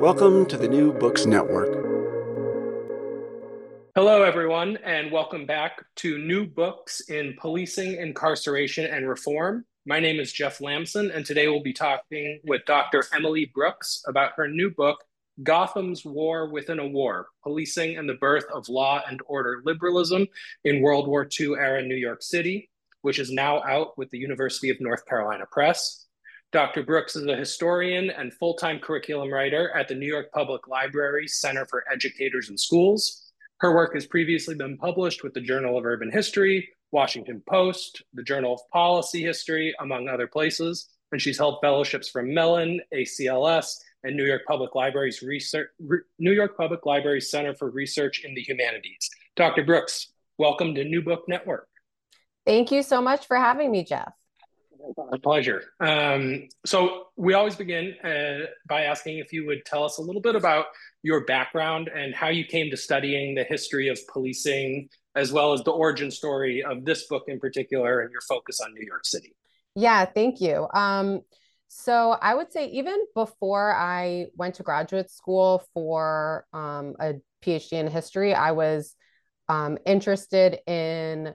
Welcome to the New Books Network. Hello, everyone, and welcome back to New Books in Policing, Incarceration, and Reform. My name is Jeff Lamson, and today we'll be talking with Dr. Emily Brooks about her new book, Gotham's War Within a War Policing and the Birth of Law and Order Liberalism in World War II Era New York City, which is now out with the University of North Carolina Press. Dr. Brooks is a historian and full time curriculum writer at the New York Public Library Center for Educators and Schools. Her work has previously been published with the Journal of Urban History, Washington Post, the Journal of Policy History, among other places. And she's held fellowships from Mellon, ACLS, and New York Public Library's research, New York Public Library Center for Research in the Humanities. Dr. Brooks, welcome to New Book Network. Thank you so much for having me, Jeff. A pleasure. Um, so we always begin uh, by asking if you would tell us a little bit about your background and how you came to studying the history of policing, as well as the origin story of this book in particular and your focus on New York City. Yeah, thank you. Um, so I would say even before I went to graduate school for um, a PhD in history, I was um, interested in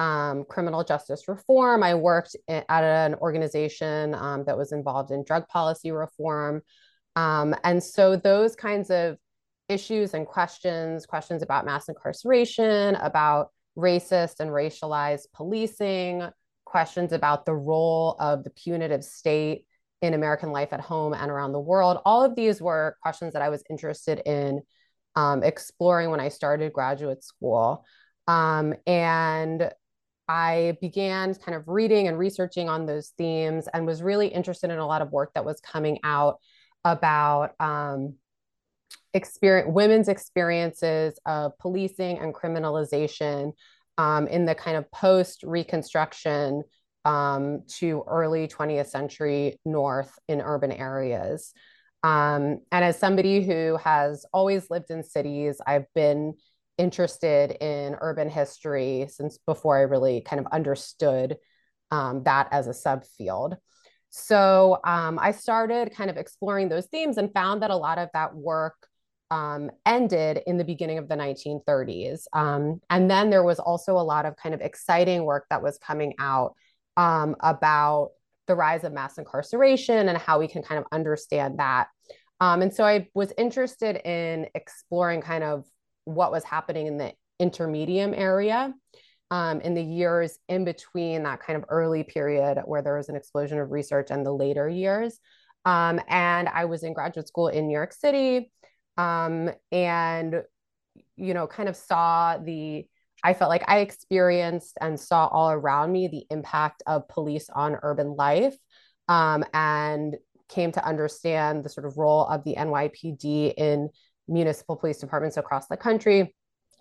um, criminal justice reform. I worked at an organization um, that was involved in drug policy reform. Um, and so those kinds of issues and questions, questions about mass incarceration, about racist and racialized policing, questions about the role of the punitive state in American life at home and around the world. All of these were questions that I was interested in um, exploring when I started graduate school. Um, and I began kind of reading and researching on those themes and was really interested in a lot of work that was coming out about um, experience, women's experiences of policing and criminalization um, in the kind of post Reconstruction um, to early 20th century North in urban areas. Um, and as somebody who has always lived in cities, I've been interested in urban history since before I really kind of understood um, that as a subfield. So um, I started kind of exploring those themes and found that a lot of that work um, ended in the beginning of the 1930s. Um, and then there was also a lot of kind of exciting work that was coming out um, about the rise of mass incarceration and how we can kind of understand that. Um, and so I was interested in exploring kind of what was happening in the intermediate area um, in the years in between that kind of early period where there was an explosion of research and the later years. Um, and I was in graduate school in New York City um, and, you know, kind of saw the, I felt like I experienced and saw all around me the impact of police on urban life um, and came to understand the sort of role of the NYPD in municipal police departments across the country.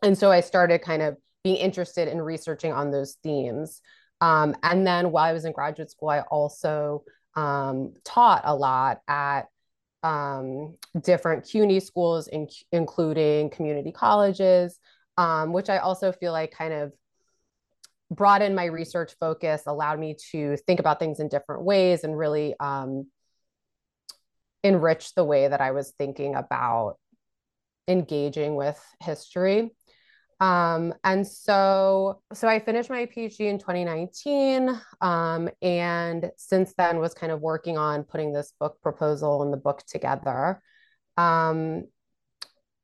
And so I started kind of being interested in researching on those themes. Um, and then while I was in graduate school, I also um, taught a lot at um, different CUNY schools, in, including community colleges, um, which I also feel like kind of broadened my research focus, allowed me to think about things in different ways, and really um, enrich the way that I was thinking about engaging with history. Um, and so, so I finished my PhD in 2019, um, and since then was kind of working on putting this book proposal and the book together. Um,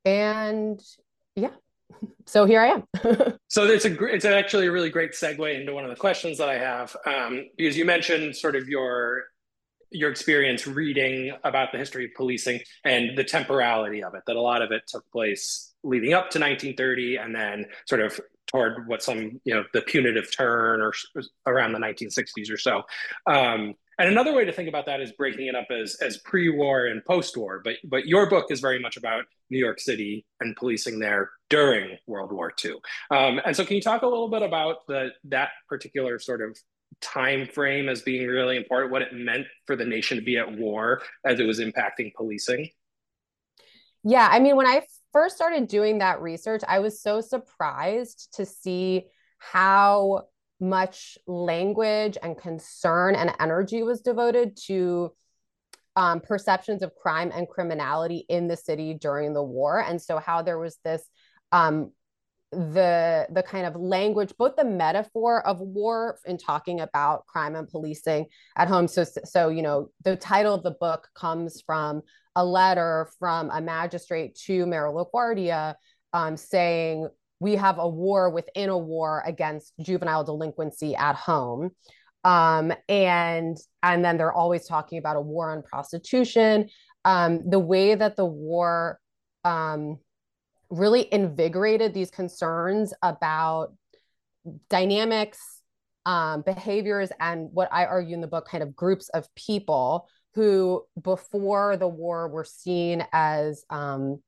and yeah, so here I am. so it's a it's actually a really great segue into one of the questions that I have um, because you mentioned sort of your your experience reading about the history of policing and the temporality of it that a lot of it took place leading up to 1930 and then sort of toward what some you know the punitive turn or around the 1960s or so um, and another way to think about that is breaking it up as as pre-war and post-war. But but your book is very much about New York City and policing there during World War II. Um, and so, can you talk a little bit about the that particular sort of time frame as being really important? What it meant for the nation to be at war as it was impacting policing? Yeah, I mean, when I first started doing that research, I was so surprised to see how much language and concern and energy was devoted to um, perceptions of crime and criminality in the city during the war and so how there was this um, the the kind of language both the metaphor of war in talking about crime and policing at home. So so you know the title of the book comes from a letter from a magistrate to mayor laguardia um, saying we have a war within a war against juvenile delinquency at home. Um, and and then they're always talking about a war on prostitution. Um, the way that the war um, really invigorated these concerns about dynamics um, behaviors and what i argue in the book kind of groups of people who before the war were seen as um,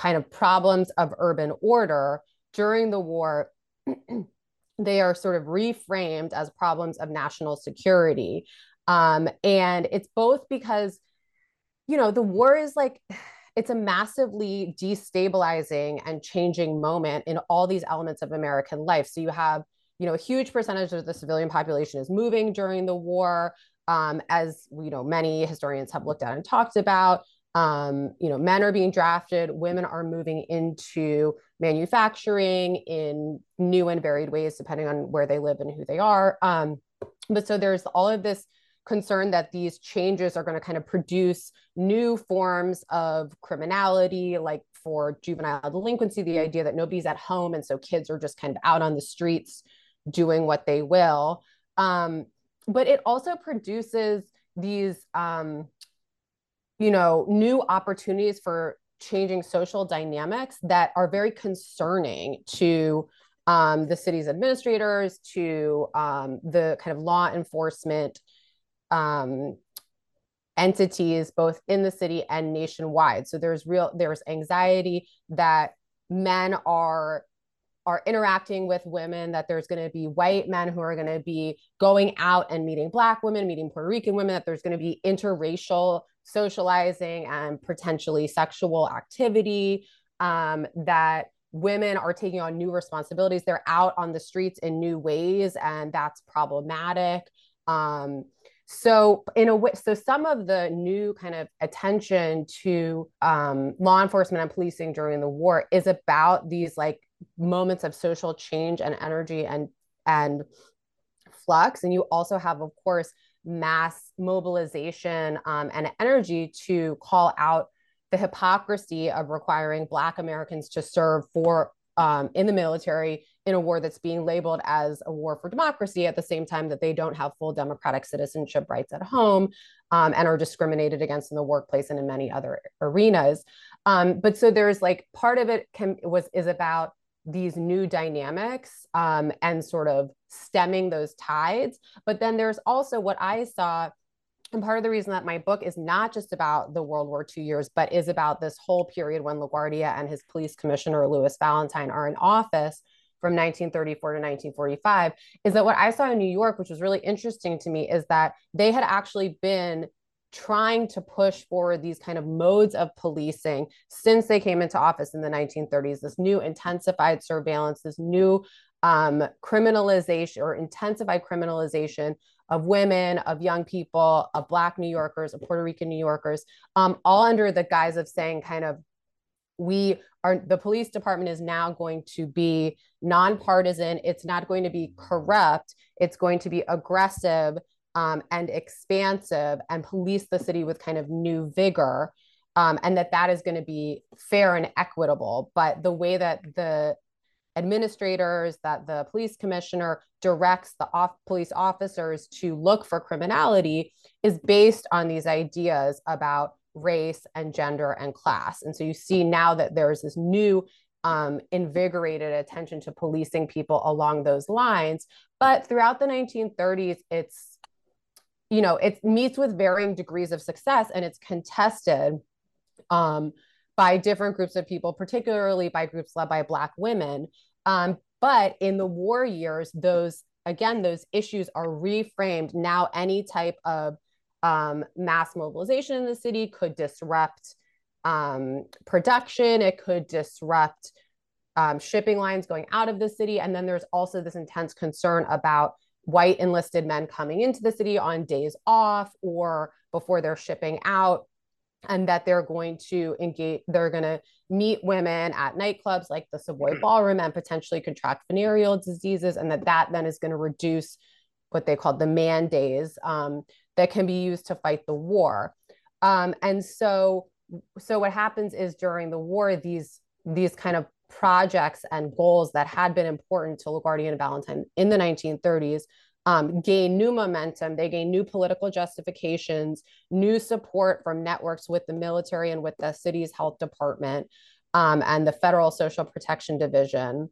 kind of problems of urban order during the war, they are sort of reframed as problems of national security. Um, and it's both because, you know, the war is like, it's a massively destabilizing and changing moment in all these elements of American life. So you have, you know, a huge percentage of the civilian population is moving during the war, um, as you know, many historians have looked at and talked about um, you know, men are being drafted, women are moving into manufacturing in new and varied ways, depending on where they live and who they are. Um, but so there's all of this concern that these changes are going to kind of produce new forms of criminality, like for juvenile delinquency, the idea that nobody's at home. And so kids are just kind of out on the streets doing what they will. Um, but it also produces these um, you know, new opportunities for changing social dynamics that are very concerning to um, the city's administrators, to um, the kind of law enforcement um, entities, both in the city and nationwide. So there's real there's anxiety that men are are interacting with women that there's going to be white men who are going to be going out and meeting black women meeting puerto rican women that there's going to be interracial socializing and potentially sexual activity, um, that women are taking on new responsibilities. They're out on the streets in new ways, and that's problematic. Um, so in a way, so some of the new kind of attention to um, law enforcement and policing during the war is about these like moments of social change and energy and and flux. And you also have, of course, mass mobilization um, and energy to call out the hypocrisy of requiring Black Americans to serve for um, in the military in a war that's being labeled as a war for democracy at the same time that they don't have full democratic citizenship rights at home um, and are discriminated against in the workplace and in many other arenas. Um, but so there's like part of it can was is about these new dynamics um, and sort of stemming those tides. But then there's also what I saw. And part of the reason that my book is not just about the World War II years, but is about this whole period when LaGuardia and his police commissioner, Louis Valentine, are in office from 1934 to 1945, is that what I saw in New York, which was really interesting to me, is that they had actually been trying to push forward these kind of modes of policing since they came into office in the 1930s this new intensified surveillance this new um, criminalization or intensified criminalization of women of young people of black new yorkers of puerto rican new yorkers um, all under the guise of saying kind of we are the police department is now going to be nonpartisan. It's not going to be corrupt. It's going to be aggressive um, and expansive and police the city with kind of new vigor um, and that that is going to be fair and equitable. But the way that the administrators that the police commissioner directs the off police officers to look for criminality is based on these ideas about race and gender and class. And so you see now that there's this new um, invigorated attention to policing people along those lines. But throughout the 1930s, it's, you know, it meets with varying degrees of success and it's contested um, by different groups of people, particularly by groups led by Black women. Um, but in the war years, those, again, those issues are reframed. Now, any type of um, mass mobilization in the city could disrupt um, production, it could disrupt um, shipping lines going out of the city. And then there's also this intense concern about white enlisted men coming into the city on days off or before they're shipping out and that they're going to engage they're going to meet women at nightclubs like the savoy mm. ballroom and potentially contract venereal diseases and that that then is going to reduce what they call the man days um, that can be used to fight the war. Um, and so, so what happens is during the war, these these kind of projects and goals that had been important to LaGuardia and Valentine in the 1930s um, gain new momentum. They gain new political justifications, new support from networks with the military and with the city's health department um, and the Federal Social Protection Division.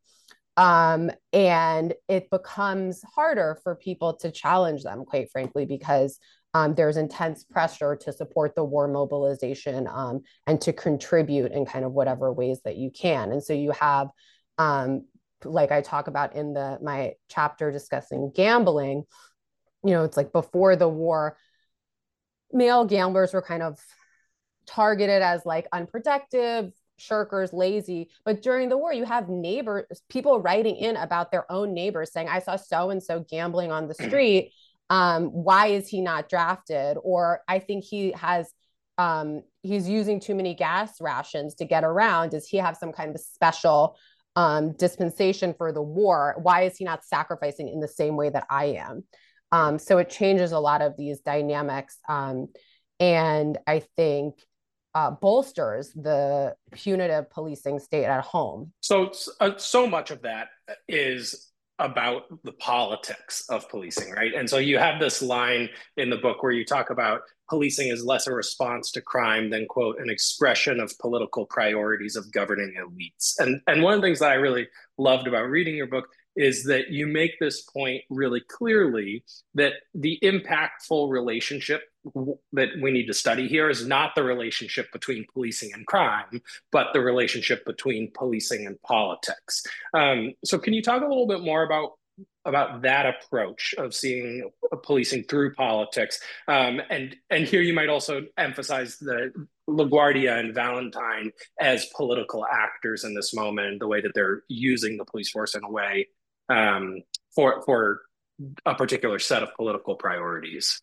Um, and it becomes harder for people to challenge them, quite frankly, because um, there's intense pressure to support the war mobilization um, and to contribute in kind of whatever ways that you can. And so you have, um, like I talk about in the my chapter discussing gambling, you know, it's like before the war, male gamblers were kind of targeted as like unproductive, shirkers, lazy. But during the war, you have neighbors, people writing in about their own neighbors saying, I saw so and so gambling on the street. Um, why is he not drafted? Or I think he has, um, he's using too many gas rations to get around. Does he have some kind of special um, dispensation for the war? Why is he not sacrificing in the same way that I am? Um, so it changes a lot of these dynamics. Um, and I think uh, bolsters the punitive policing state at home. So, uh, so much of that is about the politics of policing, right? And so you have this line in the book where you talk about policing is less a response to crime than quote an expression of political priorities of governing elites. And and one of the things that I really loved about reading your book is that you make this point really clearly that the impactful relationship that we need to study here is not the relationship between policing and crime, but the relationship between policing and politics. Um, so, can you talk a little bit more about about that approach of seeing policing through politics? Um, and and here you might also emphasize the LaGuardia and Valentine as political actors in this moment, the way that they're using the police force in a way um, for for a particular set of political priorities.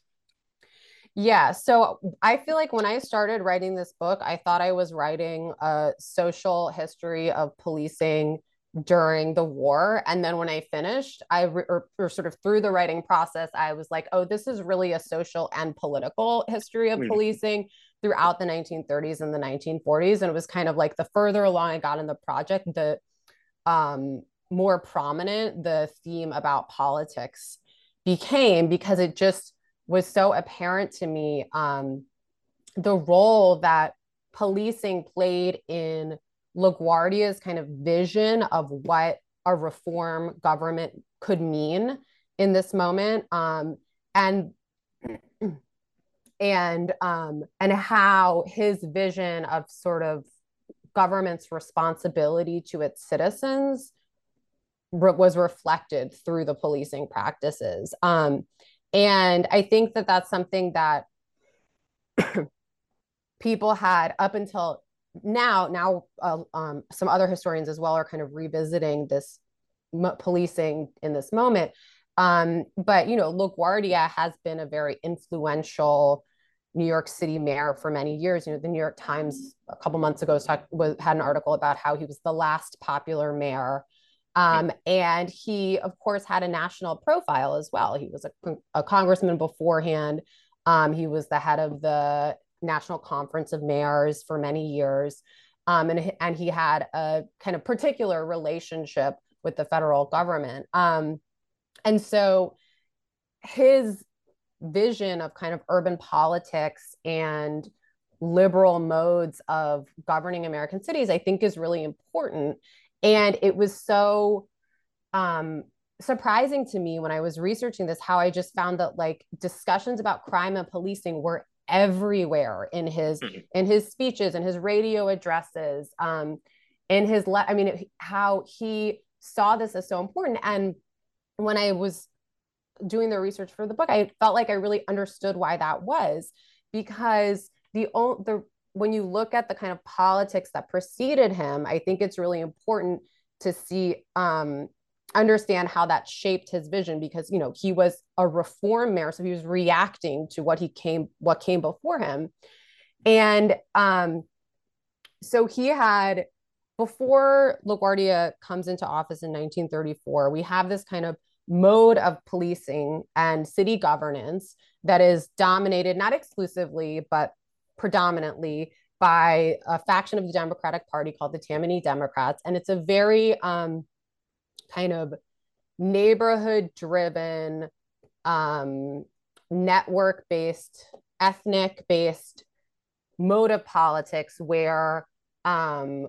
Yeah. So I feel like when I started writing this book, I thought I was writing a social history of policing during the war. And then when I finished, I re- or, or, sort of through the writing process, I was like, oh, this is really a social and political history of mm. policing throughout the 1930s and the 1940s. And it was kind of like the further along I got in the project, the um, more prominent the theme about politics became because it just was so apparent to me um, the role that policing played in LaGuardia's kind of vision of what a reform government could mean in this moment um, and and um, and how his vision of sort of government's responsibility to its citizens re- was reflected through the policing practices. Um, and I think that that's something that people had up until now. Now, uh, um, some other historians as well are kind of revisiting this m- policing in this moment. Um, but you know, LaGuardia has been a very influential New York City mayor for many years. You know, the New York Times a couple months ago was, had an article about how he was the last popular mayor. Um, and he, of course, had a national profile as well. He was a, a congressman beforehand. Um, he was the head of the National Conference of Mayors for many years. Um, and, and he had a kind of particular relationship with the federal government. Um, and so his vision of kind of urban politics and liberal modes of governing American cities, I think is really important. And it was so um, surprising to me when I was researching this how I just found that like discussions about crime and policing were everywhere in his mm-hmm. in his speeches and his radio addresses um in his le- i mean it, how he saw this as so important and when i was doing the research for the book, I felt like I really understood why that was because the the when you look at the kind of politics that preceded him, I think it's really important to see um, understand how that shaped his vision because you know he was a reform mayor, so he was reacting to what he came what came before him, and um, so he had before LaGuardia comes into office in 1934, we have this kind of mode of policing and city governance that is dominated not exclusively but predominantly by a faction of the Democratic Party called the Tammany Democrats. And it's a very um, kind of neighborhood driven, um, network based, ethnic based mode of politics where um,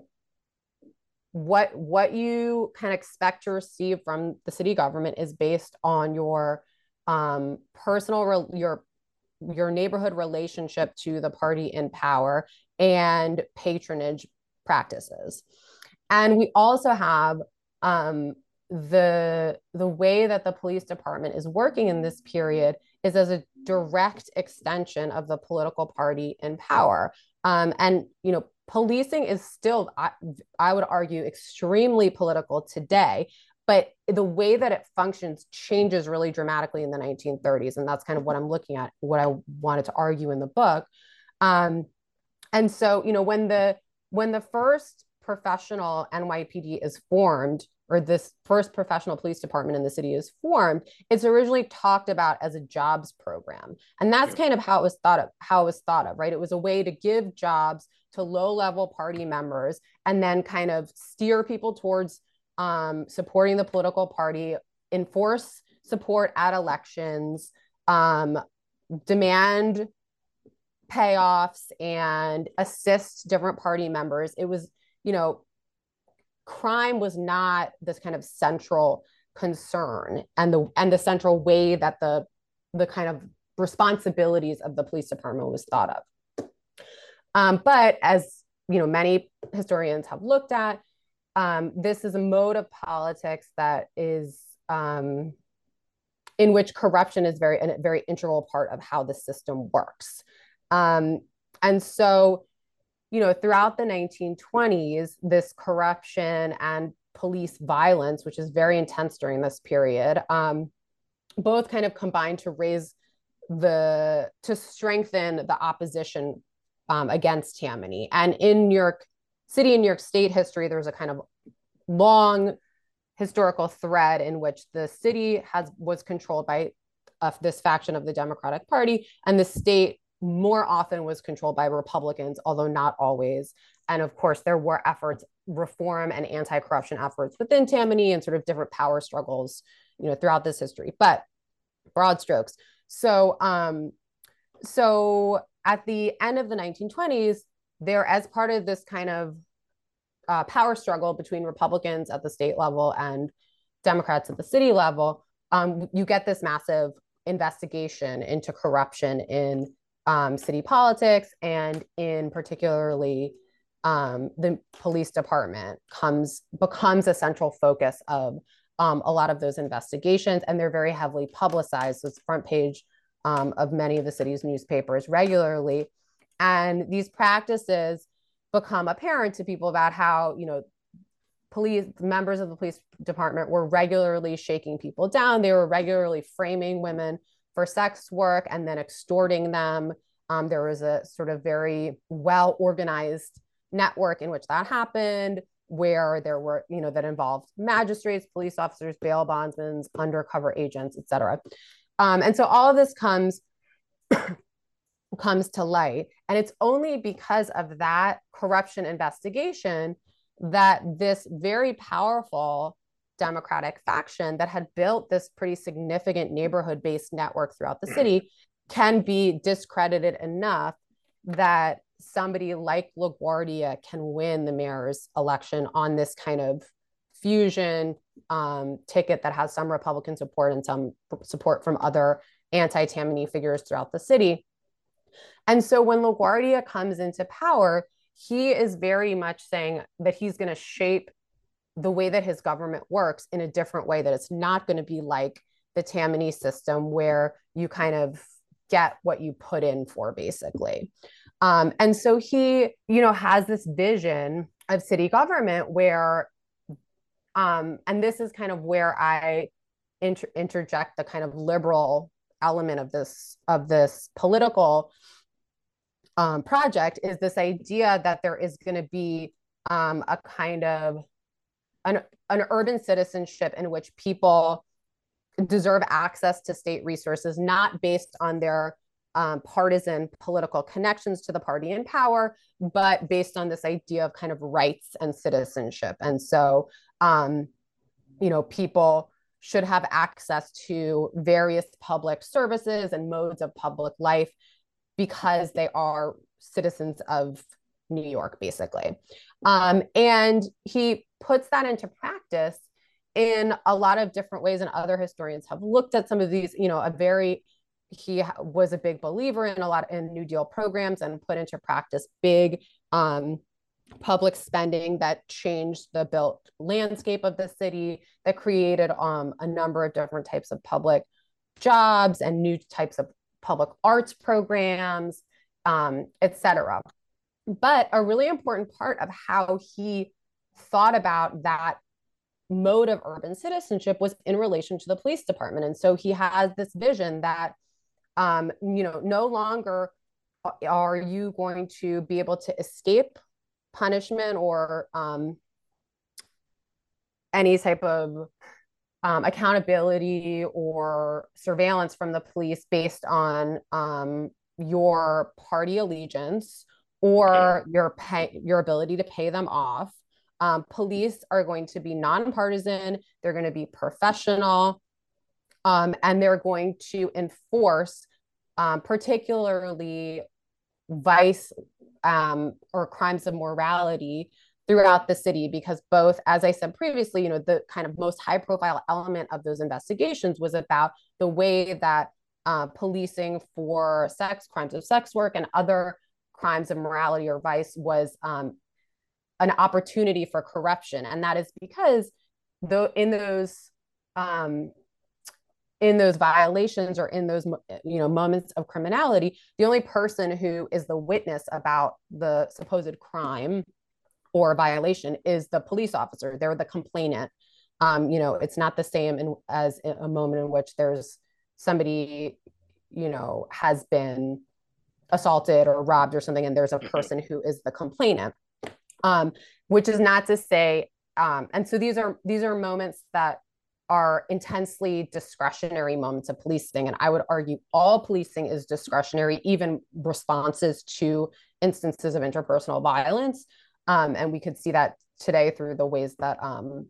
what what you can expect to receive from the city government is based on your um, personal re- your your neighborhood relationship to the party in power and patronage practices and we also have um, the the way that the police department is working in this period is as a direct extension of the political party in power um, and you know policing is still, I, I would argue, extremely political today. But the way that it functions changes really dramatically in the 1930s. And that's kind of what I'm looking at, what I wanted to argue in the book. Um, and so, you know, when the when the first professional NYPD is formed, or this first professional police department in the city is formed, it's originally talked about as a jobs program. And that's kind of how it was thought of, how it was thought of, right? It was a way to give jobs to low level party members and then kind of steer people towards um, supporting the political party, enforce support at elections, um, demand payoffs and assist different party members. It was, you know, crime was not this kind of central concern and the and the central way that the the kind of responsibilities of the police department was thought of. Um, but as you know, many historians have looked at, um, this is a mode of politics that is um, in which corruption is very a very integral part of how the system works. Um, and so you know, throughout the 1920s, this corruption and police violence, which is very intense during this period, um, both kind of combined to raise the to strengthen the opposition um, against Tammany. And in New York City and New York State history, there's a kind of long historical thread in which the city has was controlled by uh, this faction of the Democratic Party, and the state more often was controlled by Republicans, although not always. And of course, there were efforts, reform and anti-corruption efforts within Tammany and sort of different power struggles, you know, throughout this history. But broad strokes. So, um, so at the end of the 1920s, there, as part of this kind of uh, power struggle between Republicans at the state level and Democrats at the city level, um, you get this massive investigation into corruption in um, city politics and in particularly um, the police department comes becomes a central focus of um, a lot of those investigations. And they're very heavily publicized. So it's front page um, of many of the city's newspapers regularly and these practices become apparent to people about how you know police members of the police department were regularly shaking people down they were regularly framing women for sex work and then extorting them Um, there was a sort of very well organized network in which that happened, where there were, you know, that involved magistrates, police officers, bail bondsmen, undercover agents, et cetera. Um, and so all of this comes comes to light. And it's only because of that corruption investigation that this very powerful Democratic faction that had built this pretty significant neighborhood based network throughout the city can be discredited enough that somebody like LaGuardia can win the mayor's election on this kind of fusion um, ticket that has some Republican support and some support from other anti Tammany figures throughout the city. And so when LaGuardia comes into power, he is very much saying that he's going to shape the way that his government works in a different way, that it's not going to be like the Tammany system where you kind of get what you put in for, basically. Um, and so he, you know, has this vision of city government where, um, and this is kind of where I inter- interject the kind of liberal element of this of this political um, project is this idea that there is going to be um, a kind of an, an urban citizenship in which people deserve access to state resources, not based on their um, partisan political connections to the party in power, but based on this idea of kind of rights and citizenship. And so, um, you know, people should have access to various public services and modes of public life because they are citizens of New York, basically. Um, and he puts that into practice in a lot of different ways, and other historians have looked at some of these, you know, a very he was a big believer in a lot in New Deal programs and put into practice big um, public spending that changed the built landscape of the city, that created um, a number of different types of public jobs and new types of public arts programs, um, etc. But a really important part of how he thought about that mode of urban citizenship was in relation to the police department. And so he has this vision that, um, you know, no longer are you going to be able to escape punishment or um, any type of um, accountability or surveillance from the police based on um, your party allegiance or your pay your ability to pay them off. Um, police are going to be nonpartisan. They're going to be professional, um, and they're going to enforce, um, particularly vice um, or crimes of morality throughout the city because both as i said previously you know the kind of most high profile element of those investigations was about the way that uh, policing for sex crimes of sex work and other crimes of morality or vice was um, an opportunity for corruption. And that is because though in those um, in those violations or in those you know moments of criminality the only person who is the witness about the supposed crime or violation is the police officer. They're the complainant. Um, you know it's not the same in, as a moment in which there's somebody you know has been assaulted or robbed or something and there's a person who is the complainant. Um, which is not to say um, and so these are these are moments that are intensely discretionary moments of policing. And I would argue all policing is discretionary, even responses to instances of interpersonal violence. Um, and we could see that today through the ways that um,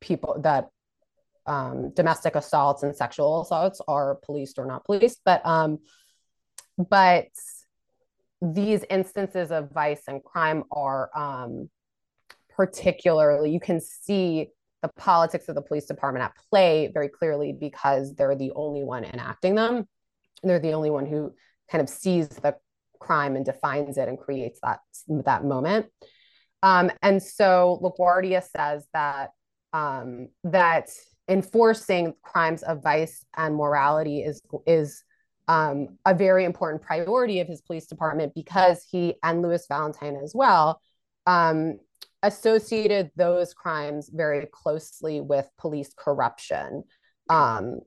people that um, domestic assaults and sexual assaults are policed or not policed. But um, but these instances of vice and crime are um, particularly you can see the politics of the police department at play very clearly because they're the only one enacting them. They're the only one who kind of sees the crime and defines it and creates that that moment. Um, and so LaGuardia says that um, that enforcing crimes of vice and morality is is um, a very important priority of his police department because he and Louis Valentine as well um, associated those crimes very closely with police corruption. Um,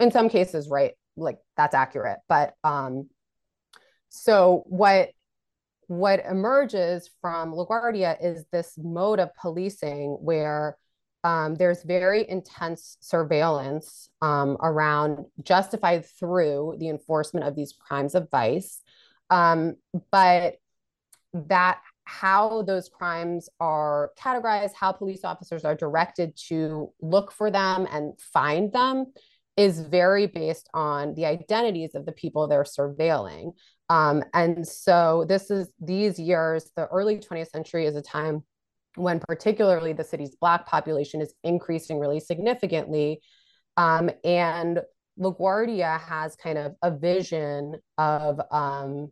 in some cases, right, like that's accurate, but um, so what what emerges from LaGuardia is this mode of policing where um, there's very intense surveillance um, around justified through the enforcement of these crimes of vice. Um, but that how those crimes are categorized, how police officers are directed to look for them and find them is very based on the identities of the people they're surveilling. Um, and so this is these years, the early 20th century is a time when particularly the city's black population is increasing really significantly. Um, and LaGuardia has kind of a vision of um,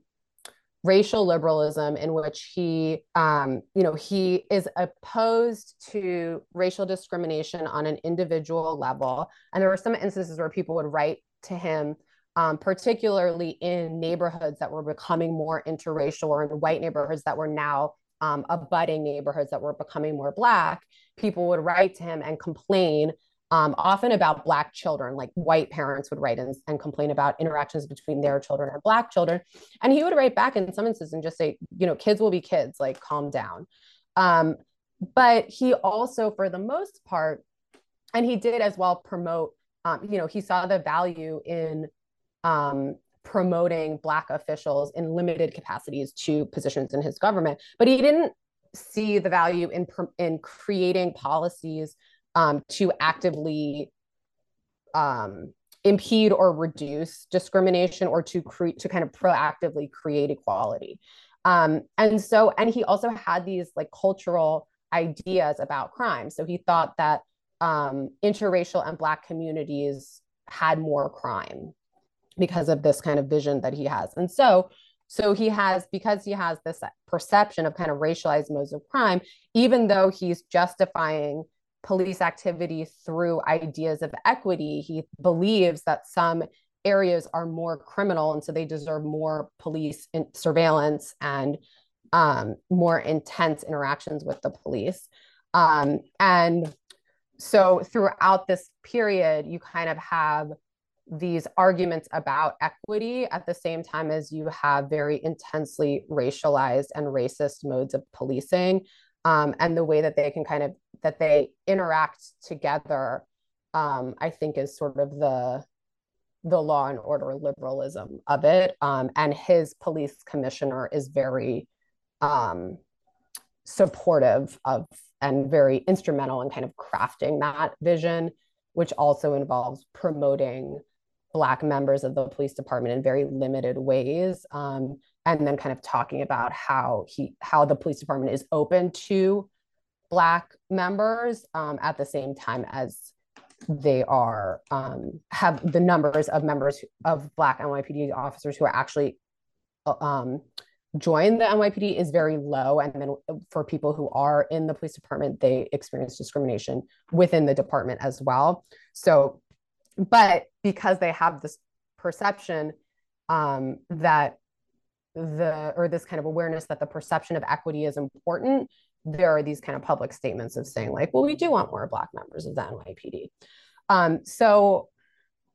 racial liberalism in which he, um, you know, he is opposed to racial discrimination on an individual level. And there were some instances where people would write to him um, particularly in neighborhoods that were becoming more interracial or in white neighborhoods that were now um, abutting neighborhoods that were becoming more Black, people would write to him and complain um, often about Black children, like white parents would write and, and complain about interactions between their children and Black children. And he would write back in some instances and just say, you know, kids will be kids, like calm down. Um, but he also, for the most part, and he did as well promote, um, you know, he saw the value in um, promoting Black officials in limited capacities to positions in his government. But he didn't see the value in, in creating policies um, to actively um, impede or reduce discrimination or to create to kind of proactively create equality. Um, and so, and he also had these like cultural ideas about crime. So he thought that um, interracial and Black communities had more crime because of this kind of vision that he has. And so, so he has, because he has this perception of kind of racialized modes of crime, even though he's justifying police activity through ideas of equity, he believes that some areas are more criminal and so they deserve more police surveillance and um, more intense interactions with the police. Um, and so throughout this period, you kind of have these arguments about equity at the same time as you have very intensely racialized and racist modes of policing um, and the way that they can kind of that they interact together um, i think is sort of the the law and order liberalism of it. Um, and his police commissioner is very um, supportive of and very instrumental in kind of crafting that vision which also involves promoting black members of the police department in very limited ways um, and then kind of talking about how he how the police department is open to black members um, at the same time as they are um, have the numbers of members of black NYPD officers who are actually uh, um, join the NYPD is very low. And then for people who are in the police department, they experience discrimination within the department as well. So but because they have this perception um, that the or this kind of awareness that the perception of equity is important there are these kind of public statements of saying like well we do want more black members of the nypd um, so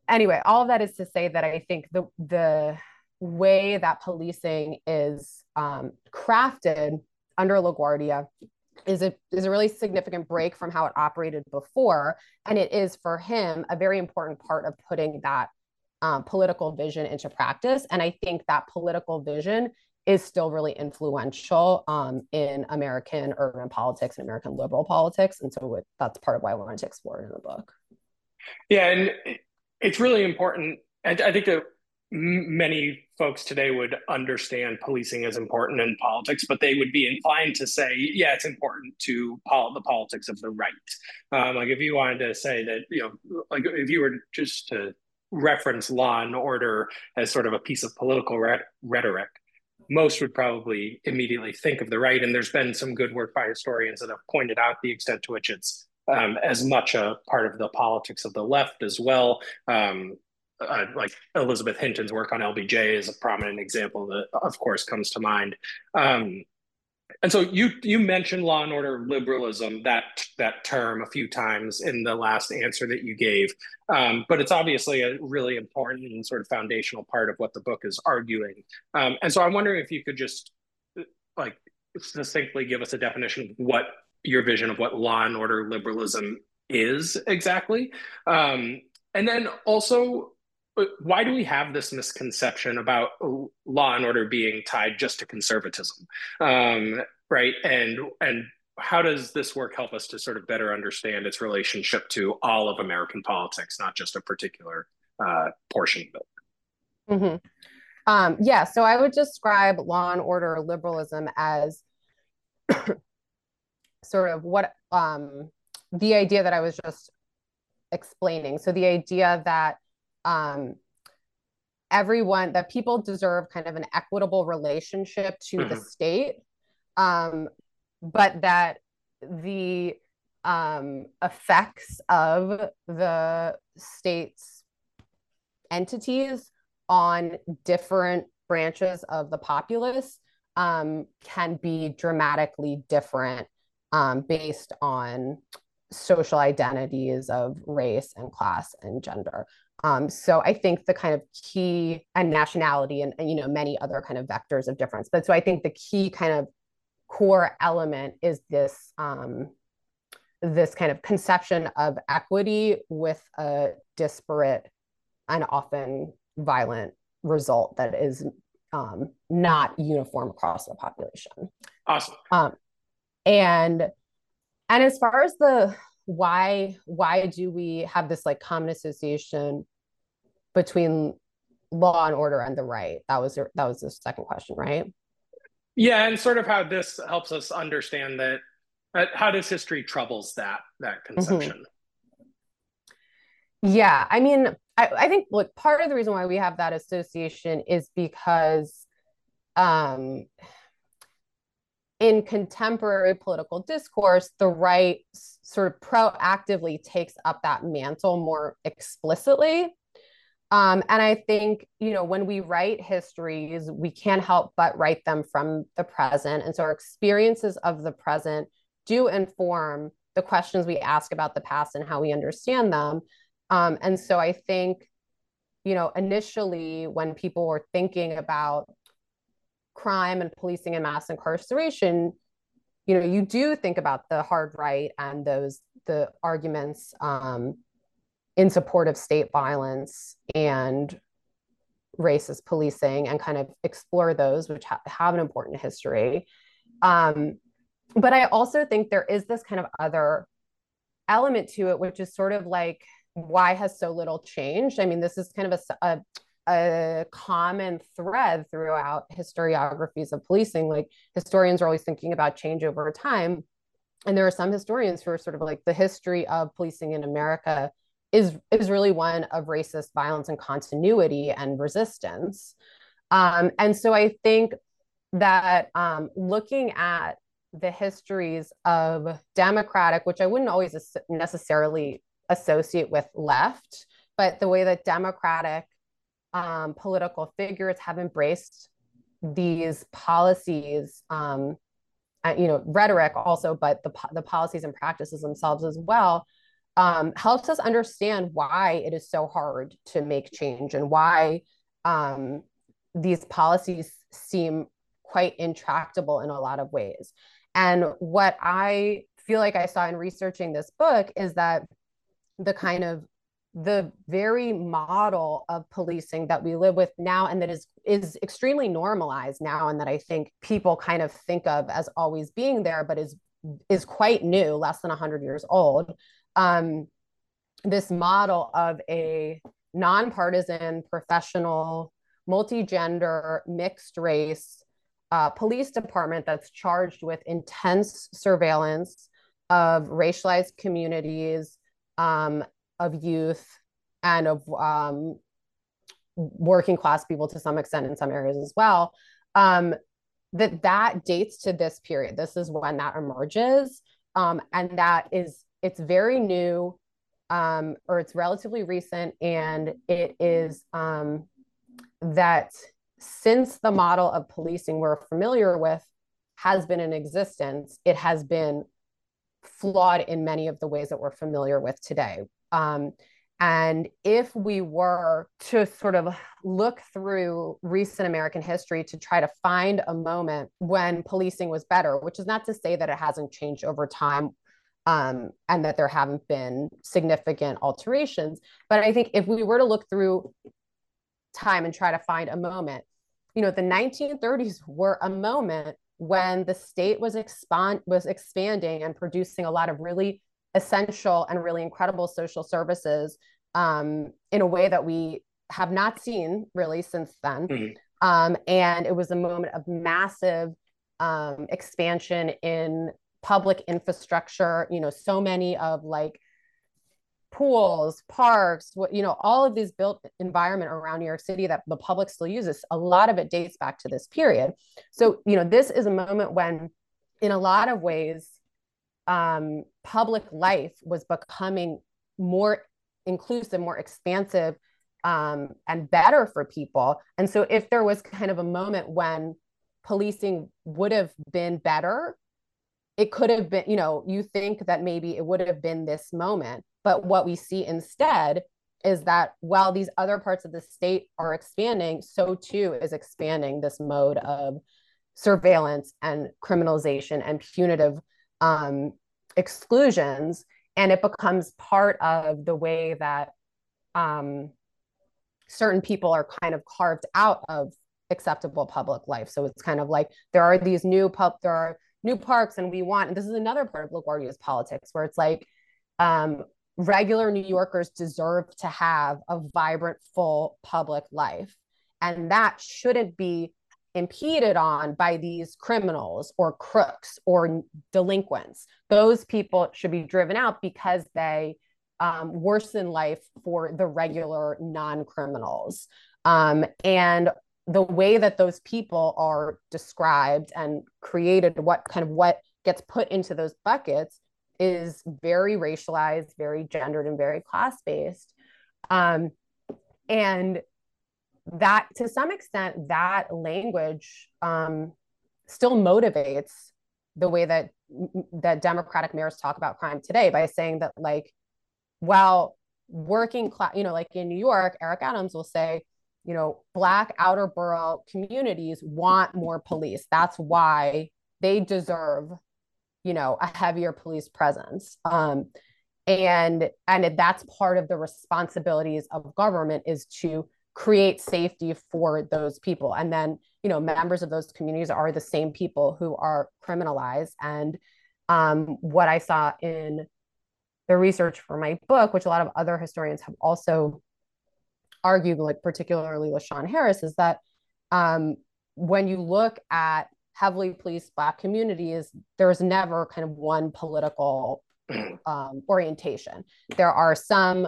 anyway all of that is to say that i think the the way that policing is um, crafted under laguardia is a is a really significant break from how it operated before, and it is for him a very important part of putting that um, political vision into practice. And I think that political vision is still really influential um, in American urban politics and American liberal politics, and so that's part of why I wanted to explore it in the book. Yeah, and it's really important. I, I think that many folks today would understand policing as important in politics, but they would be inclined to say, yeah, it's important to pol- the politics of the right. Um, like if you wanted to say that, you know, like if you were just to reference law and order as sort of a piece of political re- rhetoric, most would probably immediately think of the right. And there's been some good work by historians that have pointed out the extent to which it's um, as much a part of the politics of the left as well. Um, uh, like Elizabeth Hinton's work on LBJ is a prominent example that, of course, comes to mind. Um, And so you you mentioned law and order liberalism that that term a few times in the last answer that you gave, um, but it's obviously a really important and sort of foundational part of what the book is arguing. Um, and so I'm wondering if you could just like succinctly give us a definition of what your vision of what law and order liberalism is exactly, um, and then also why do we have this misconception about law and order being tied just to conservatism? Um, right? And and how does this work help us to sort of better understand its relationship to all of american politics not just a particular uh, portion of it? Mm-hmm. um, yeah so i would describe law and order liberalism as sort of what um, the idea that i was just explaining. So the idea that um, everyone that people deserve kind of an equitable relationship to mm-hmm. the state um, but that the um, effects of the state's entities on different branches of the populace um, can be dramatically different um, based on social identities of race and class and gender. Um, so I think the kind of key and nationality and, and, you know many other kind of vectors of difference. But so I think the key kind of core element is this um, this kind of conception of equity with a disparate and often violent result that is um, not uniform across the population. Awesome. Um, and and as far as the why why do we have this like common association between law and order and the right? That was your that was the second question right? Yeah and sort of how this helps us understand that uh, how does history troubles that that conception? Mm-hmm. yeah i mean I, I think look part of the reason why we have that association is because um in contemporary political discourse, the right sort of proactively takes up that mantle more explicitly. Um, and I think, you know, when we write histories, we can't help but write them from the present. And so our experiences of the present do inform the questions we ask about the past and how we understand them. Um, and so I think, you know, initially when people were thinking about crime and policing and mass incarceration, you know, you do think about the hard right and those the arguments um, in support of state violence and racist policing and kind of explore those, which ha- have an important history. Um, but I also think there is this kind of other element to it, which is sort of like, why has so little changed? I mean, this is kind of a, a a common thread throughout historiographies of policing. Like historians are always thinking about change over time. And there are some historians who are sort of like the history of policing in America is is really one of racist violence and continuity and resistance. Um, and so I think that um, looking at the histories of democratic, which I wouldn't always necessarily associate with left, but the way that democratic um, political figures have embraced these policies um, and, you know rhetoric also but the, the policies and practices themselves as well um, helps us understand why it is so hard to make change and why um, these policies seem quite intractable in a lot of ways. And what i feel like i saw in researching this book is that the kind of the very model of policing that we live with now and that is is extremely normalized now and that I think people kind of think of as always being there but is is quite new less than 100 years old um, this model of a nonpartisan professional multi-gender mixed race uh, police department that's charged with intense surveillance of racialized communities um, of youth and of um, working class people to some extent in some areas as well um, that that dates to this period this is when that emerges um, and that is it's very new um, or it's relatively recent and it is um, that since the model of policing we're familiar with has been in existence, it has been flawed in many of the ways that we're familiar with today. Um, and if we were to sort of look through recent American history to try to find a moment when policing was better, which is not to say that it hasn't changed over time um, and that there haven't been significant alterations, but I think if we were to look through time and try to find a moment, you know, the 1930s were a moment when the state was expand was expanding and producing a lot of really essential and really incredible social services um, in a way that we have not seen really since then. Mm-hmm. Um, and it was a moment of massive um, expansion in public infrastructure. You know, so many of like pools, parks, what you know, all of these built environment around New York City that the public still uses. A lot of it dates back to this period. So you know, this is a moment when, in a lot of ways, um, public life was becoming more inclusive, more expansive, um, and better for people. And so, if there was kind of a moment when policing would have been better, it could have been, you know, you think that maybe it would have been this moment. But what we see instead is that while these other parts of the state are expanding, so too is expanding this mode of surveillance and criminalization and punitive um, exclusions and it becomes part of the way that um, certain people are kind of carved out of acceptable public life. So it's kind of like there are these new pub there are new parks and we want and this is another part of LaGuardia's politics where it's like um, regular new yorkers deserve to have a vibrant full public life. And that shouldn't be impeded on by these criminals or crooks or delinquents. Those people should be driven out because they um, worsen life for the regular non criminals. Um, and the way that those people are described and created, what kind of what gets put into those buckets is very racialized, very gendered, and very class based. Um, and that to some extent that language um, still motivates the way that that democratic mayors talk about crime today by saying that like while working class you know like in new york eric adams will say you know black outer borough communities want more police. That's why they deserve you know a heavier police presence. Um, and and that's part of the responsibilities of government is to create safety for those people. And then you know members of those communities are the same people who are criminalized. And um, what i saw in the research for my book which a lot of other historians have also argued like particularly LaShawn Harris is that um, when you look at heavily policed black communities there's never kind of one political um, orientation. There are some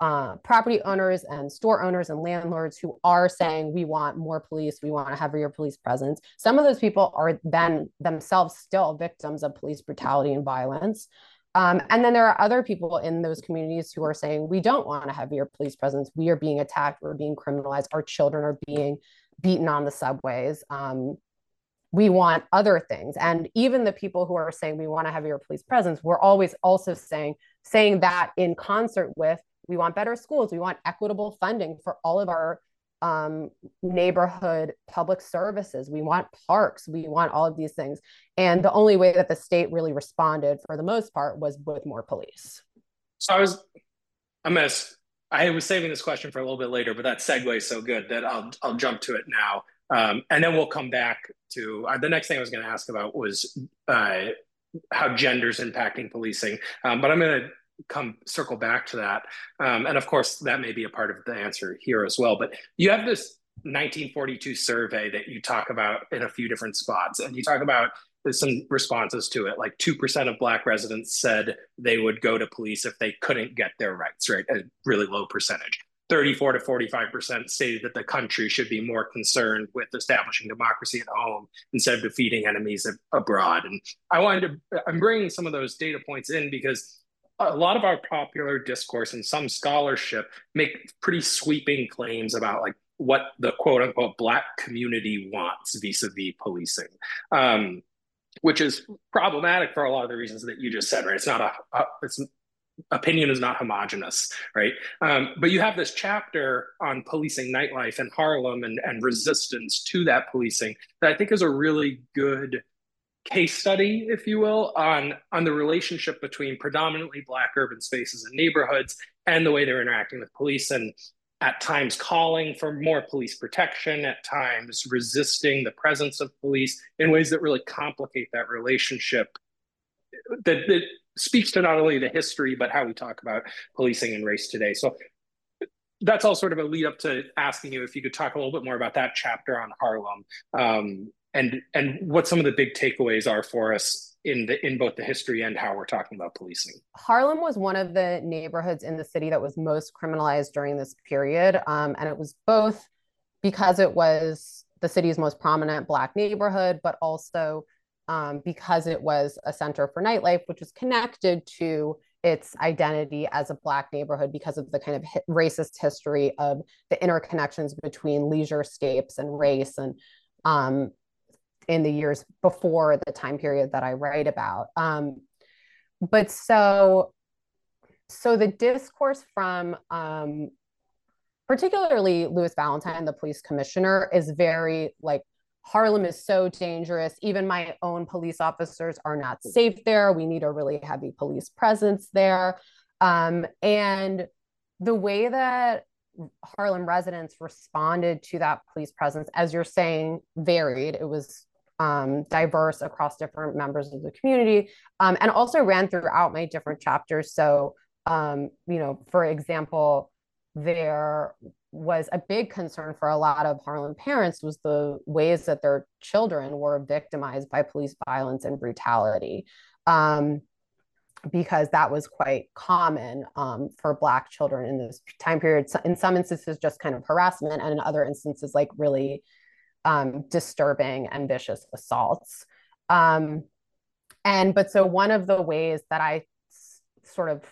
uh, property owners and store owners and landlords who are saying we want more police, we want a heavier police presence. Some of those people are then themselves still victims of police brutality and violence. Um, and then there are other people in those communities who are saying we don't want a heavier police presence. We are being attacked, we're being criminalized, our children are being beaten on the subways. Um, we want other things. And even the people who are saying we want a heavier police presence, we're always also saying saying that in concert with we want better schools. We want equitable funding for all of our um, neighborhood public services. We want parks. We want all of these things. And the only way that the state really responded for the most part was with more police. So i was i'm i was saving this question for a little bit later but that segue is so good that i'll i'll jump to it now. Um, and then we'll come back to uh, the next thing i was going to ask about was uh, how gender's impacting policing. Um, but i'm going to come circle back to that. Um, and of course, that may be a part of the answer here as well. But you have this 1942 survey that you talk about in a few different spots, and you talk about some responses to it. Like 2% of Black residents said they would go to police if they couldn't get their rights, right? A really low percentage. 34 to 45% say that the country should be more concerned with establishing democracy at home instead of defeating enemies abroad. And I wanted to, I'm bringing some of those data points in because a lot of our popular discourse and some scholarship make pretty sweeping claims about like what the quote unquote black community wants vis-a-vis policing um, which is problematic for a lot of the reasons that you just said. Right? It's not a, a it's opinion is not homogenous, right? Um, but you have this chapter on policing nightlife in Harlem and, and resistance to that policing that I think is a really good case study, if you will, on, on the relationship between predominantly Black urban spaces and neighborhoods and the way they're interacting with police and at times calling for more police protection, at times resisting the presence of police in ways that really complicate that relationship that, that speaks to not only the history but how we talk about policing and race today. So that's all sort of a lead up to asking you if you could talk a little bit more about that chapter on Harlem um, and and what some of the big takeaways are for us in the in both the history and how we're talking about policing. Harlem was one of the neighborhoods in the city that was most criminalized during this period, um, and it was both because it was the city's most prominent black neighborhood, but also um, because it was a center for nightlife, which was connected to its identity as a Black neighborhood because of the kind of racist history of the interconnections between leisure scapes and race and um, in the years before the time period that I write about. Um, but so, so the discourse from um, particularly Lewis Valentine, the police commissioner, is very like Harlem is so dangerous. Even my own police officers are not safe there. We need a really heavy police presence there. Um, and the way that Harlem residents responded to that police presence, as you're saying, varied. It was um, diverse across different members of the community um, and also ran throughout my different chapters. So, um, you know, for example, there was a big concern for a lot of Harlem parents was the ways that their children were victimized by police violence and brutality. Um, because that was quite common um, for Black children in this time period. In some instances, just kind of harassment, and in other instances, like really um, disturbing and vicious assaults. Um, and but so one of the ways that I s- sort of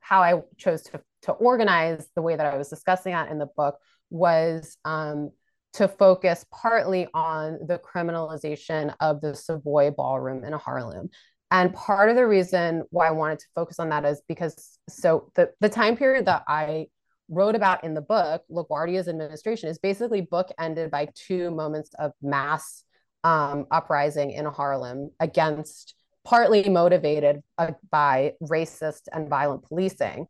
how I chose to to organize the way that I was discussing that in the book was um, to focus partly on the criminalization of the Savoy Ballroom in Harlem. And part of the reason why I wanted to focus on that is because so the, the time period that I wrote about in the book, LaGuardia's administration, is basically bookended by two moments of mass um, uprising in Harlem against partly motivated uh, by racist and violent policing.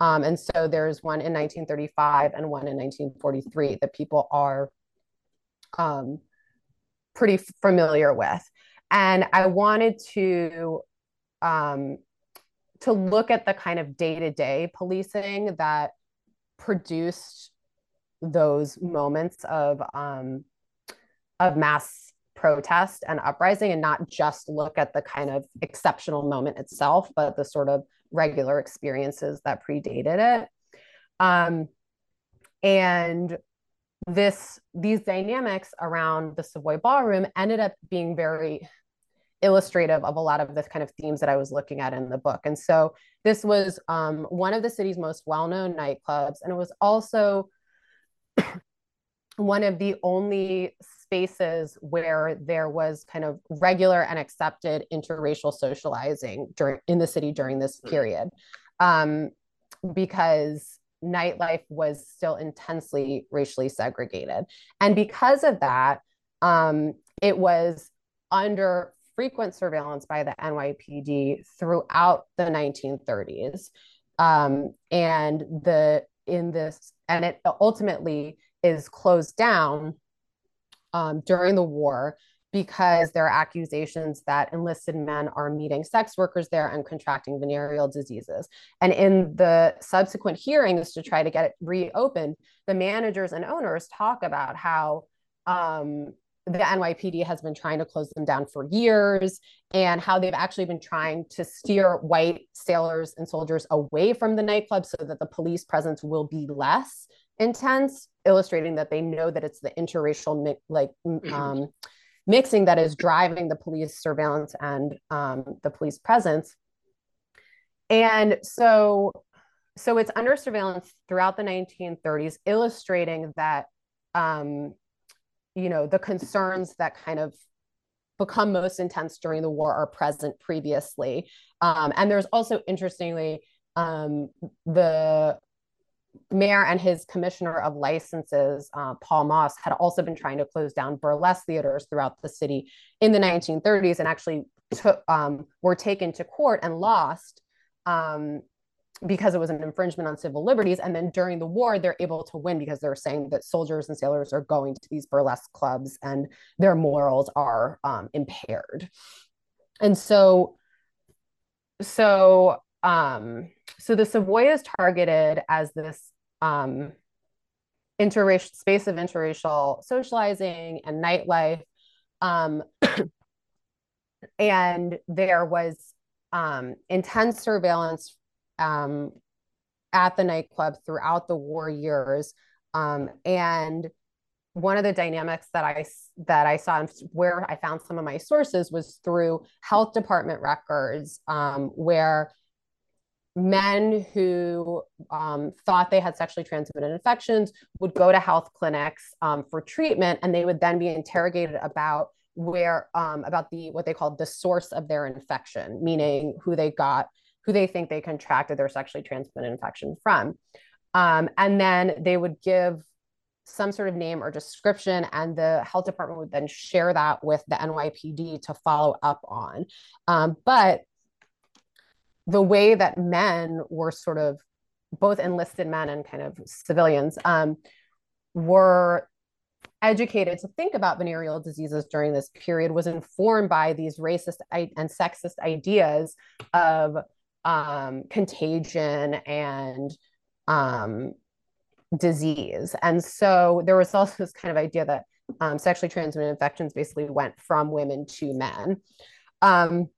Um, and so there's one in 1935 and one in 1943 that people are um, pretty familiar with. And I wanted to um, to look at the kind of day-to-day policing that produced those moments of um, of mass protest and uprising and not just look at the kind of exceptional moment itself but the sort of regular experiences that predated it. Um, and this these dynamics around the Savoy Ballroom ended up being very illustrative of a lot of the kind of themes that I was looking at in the book. And so this was um, one of the city's most well-known nightclubs, and it was also one of the only spaces where there was kind of regular and accepted interracial socializing during in the city during this hmm. period um, because nightlife was still intensely racially segregated and because of that um, it was under frequent surveillance by the nypd throughout the 1930s um, and the in this and it ultimately is closed down um, during the war because there are accusations that enlisted men are meeting sex workers there and contracting venereal diseases. And in the subsequent hearings to try to get it reopened, the managers and owners talk about how um, the NYPD has been trying to close them down for years and how they've actually been trying to steer white sailors and soldiers away from the nightclub so that the police presence will be less intense, illustrating that they know that it's the interracial mi- like mm-hmm. um, mixing that is driving the police surveillance and um, the police presence. And so, so it's under surveillance throughout the 1930s, illustrating that, um, you know, the concerns that kind of become most intense during the war are present previously. Um, and there's also, interestingly, um, the mayor and his commissioner of licenses, uh, Paul Moss, had also been trying to close down burlesque theaters throughout the city in the 1930s and actually took, um, were taken to court and lost um, because it was an infringement on civil liberties. And then during the war, they're able to win because they're saying that soldiers and sailors are going to these burlesque clubs and their morals are um, impaired. And so, so, um, so the Savoy is targeted as this um, interracial space of interracial socializing and nightlife. Um, and there was um, intense surveillance um, at the nightclub throughout the war years. Um, and one of the dynamics that I that I saw where I found some of my sources was through health department records, um, where men who um, thought they had sexually transmitted infections would go to health clinics um, for treatment, and they would then be interrogated about where um, about the what they called the source of their infection, meaning who they got who they think they contracted their sexually transmitted infection from. Um, and then they would give some sort of name or description, and the health department would then share that with the NYPD to follow up on. Um, but the way that men were sort of both enlisted men and kind of civilians um, were educated to think about venereal diseases during this period was informed by these racist and sexist ideas of um, contagion and um, disease. And so there was also this kind of idea that um, sexually transmitted infections basically went from women to men. Um,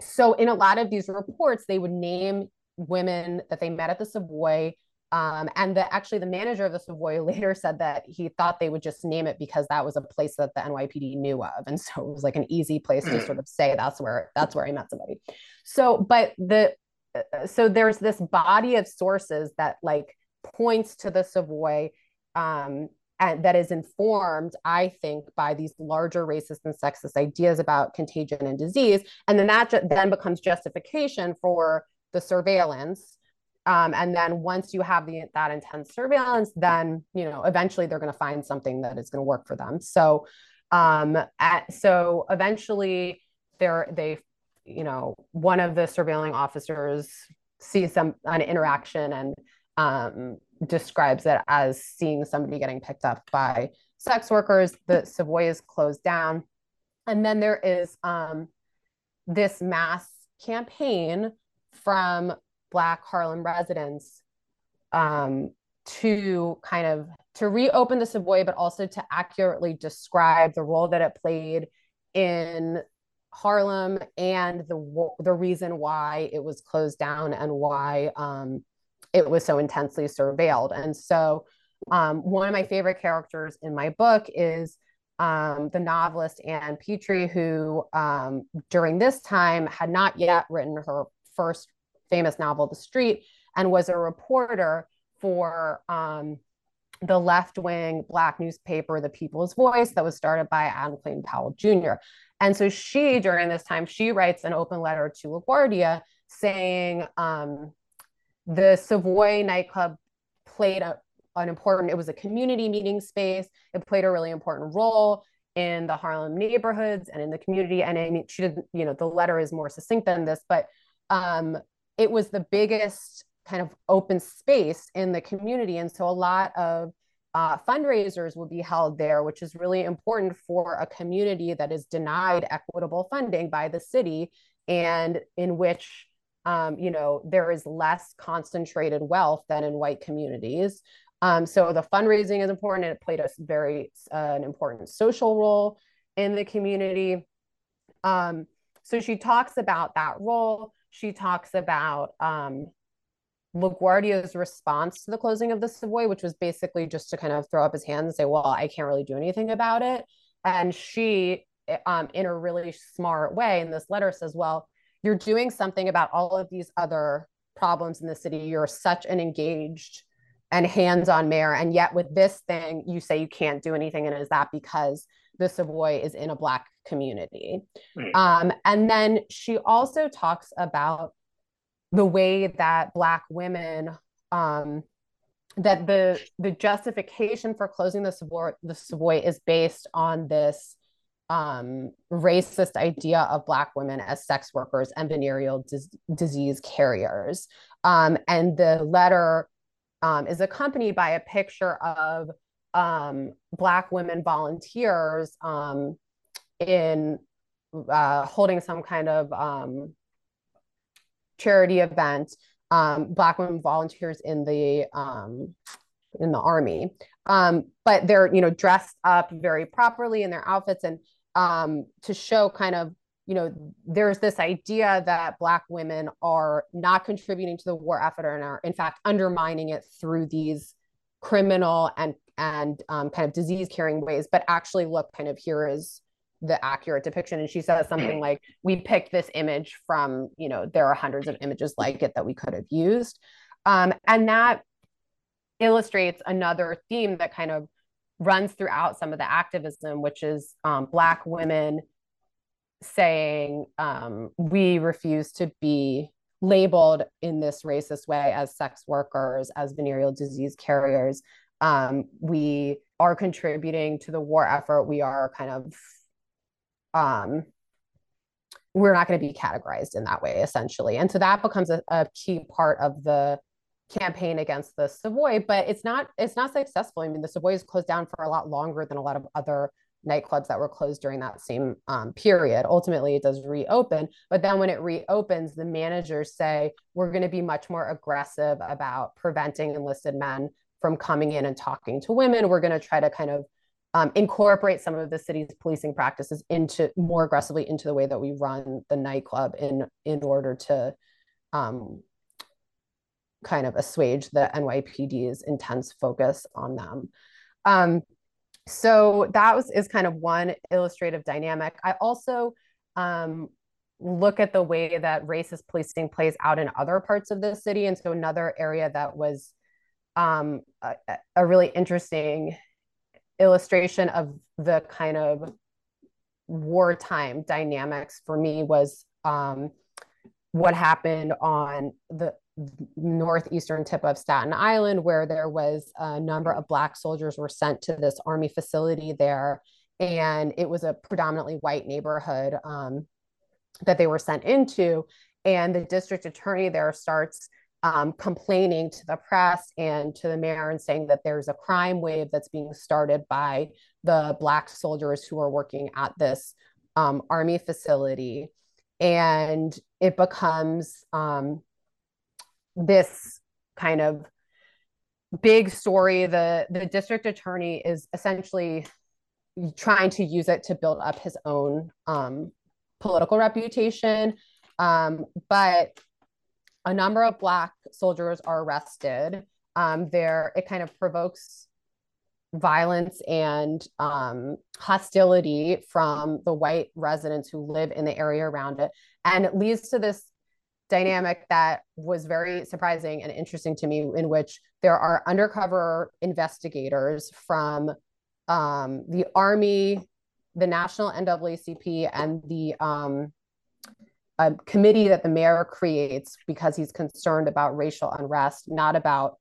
so in a lot of these reports, they would name women that they met at the Savoy. Um, and the, actually, the manager of the Savoy later said that he thought they would just name it because that was a place that the NYPD knew of, and so it was like an easy place to sort of say that's where that's where I met somebody. So, but the uh, so there's this body of sources that like points to the Savoy um, and that is informed, I think, by these larger racist and sexist ideas about contagion and disease, and then that ju- then becomes justification for the surveillance. Um, and then once you have the that intense surveillance, then you know eventually they're going to find something that is going to work for them. So, um, at, so eventually they're they you know, one of the surveilling officers sees some an interaction and um, describes it as seeing somebody getting picked up by sex workers. The Savoy is closed down, and then there is um, this mass campaign from Black Harlem residents um, to kind of to reopen the Savoy, but also to accurately describe the role that it played in Harlem and the the reason why it was closed down and why um, it was so intensely surveilled. And so, um, one of my favorite characters in my book is um, the novelist Ann Petry, who um, during this time had not yet written her first famous novel, The Street, and was a reporter for um, the left wing Black newspaper, The People's Voice, that was started by Adam Clayton Powell Jr. And so she, during this time, she writes an open letter to LaGuardia saying um, the Savoy nightclub played a, an important, it was a community meeting space. It played a really important role in the Harlem neighborhoods and in the community. And I mean, she did, you know, the letter is more succinct than this, but um, it was the biggest kind of open space in the community. And so a lot of uh, fundraisers will be held there, which is really important for a community that is denied equitable funding by the city and in which um, you know there is less concentrated wealth than in white communities. Um, so the fundraising is important and it played a very uh, an important social role in the community. Um, so she talks about that role. She talks about um, LaGuardia's response to the closing of the Savoy, which was basically just to kind of throw up his hands and say, well, I can't really do anything about it. And she, um, in a really smart way, in this letter says, well, you're doing something about all of these other problems in the city. You're such an engaged and hands-on mayor. And yet with this thing, you say you can't do anything. And is that because the Savoy is in a black community. Mm. Um, and then she also talks about the way that Black women, um, that the the justification for closing the Savoy, the Savoy is based on this um, racist idea of Black women as sex workers and venereal dis- disease carriers. Um, and the letter um, is accompanied by a picture of um, Black women volunteers um, in uh, holding some kind of um, charity event. Black women volunteers in the in the army um, but they're you know dressed up very properly in their outfits and um, to show kind of you know there's this idea that black women are not contributing to the war effort and are in fact undermining it through these criminal and and um, kind of disease carrying ways but actually look kind of here is the accurate depiction and she says something like we picked this image from you know there are hundreds of images like it that we could have used um, and that illustrates another theme that kind of runs throughout some of the activism, which is um, Black women saying um, we refuse to be labeled in this racist way as sex workers, as venereal disease carriers. Um, we are contributing to the war effort. We are kind of, um, we're not going to be categorized in that way, essentially. And so that becomes a, a key part of the campaign against the Savoy, but it's not it's not successful. I mean, the Savoy is closed down for a lot longer than a lot of other nightclubs that were closed during that same um, period. Ultimately, it does reopen, but then when it reopens, the managers say we're going to be much more aggressive about preventing enlisted men from coming in and talking to women. We're going to try to kind of um, incorporate some of the city's policing practices into more aggressively into the way that we run the nightclub in in order to um, kind of assuage the NYPD's intense focus on them. Um, so that was is kind of one illustrative dynamic. I also um, look at the way that racist policing plays out in other parts of the city, and so another area that was um, a, a really interesting illustration of the kind of wartime dynamics for me was um, what happened on the northeastern tip of Staten Island, where there was a number of Black soldiers were sent to this Army facility there. And it was a predominantly white neighborhood um, that they were sent into. And the district attorney there starts um, complaining to the press and to the mayor and saying that there's a crime wave that's being started by the Black soldiers who are working at this um, Army facility. And it becomes um, this kind of big story the the district attorney is essentially trying to use it to build up his own um, political reputation um, but a number of black soldiers are arrested. Um, there it kind of provokes violence and um, hostility from the white residents who live in the area around it. And it leads to this dynamic that was very surprising and interesting to me, in which there are undercover investigators from um, the Army, the National NAACP, and the um, a committee that the mayor creates because he's concerned about racial unrest, not about,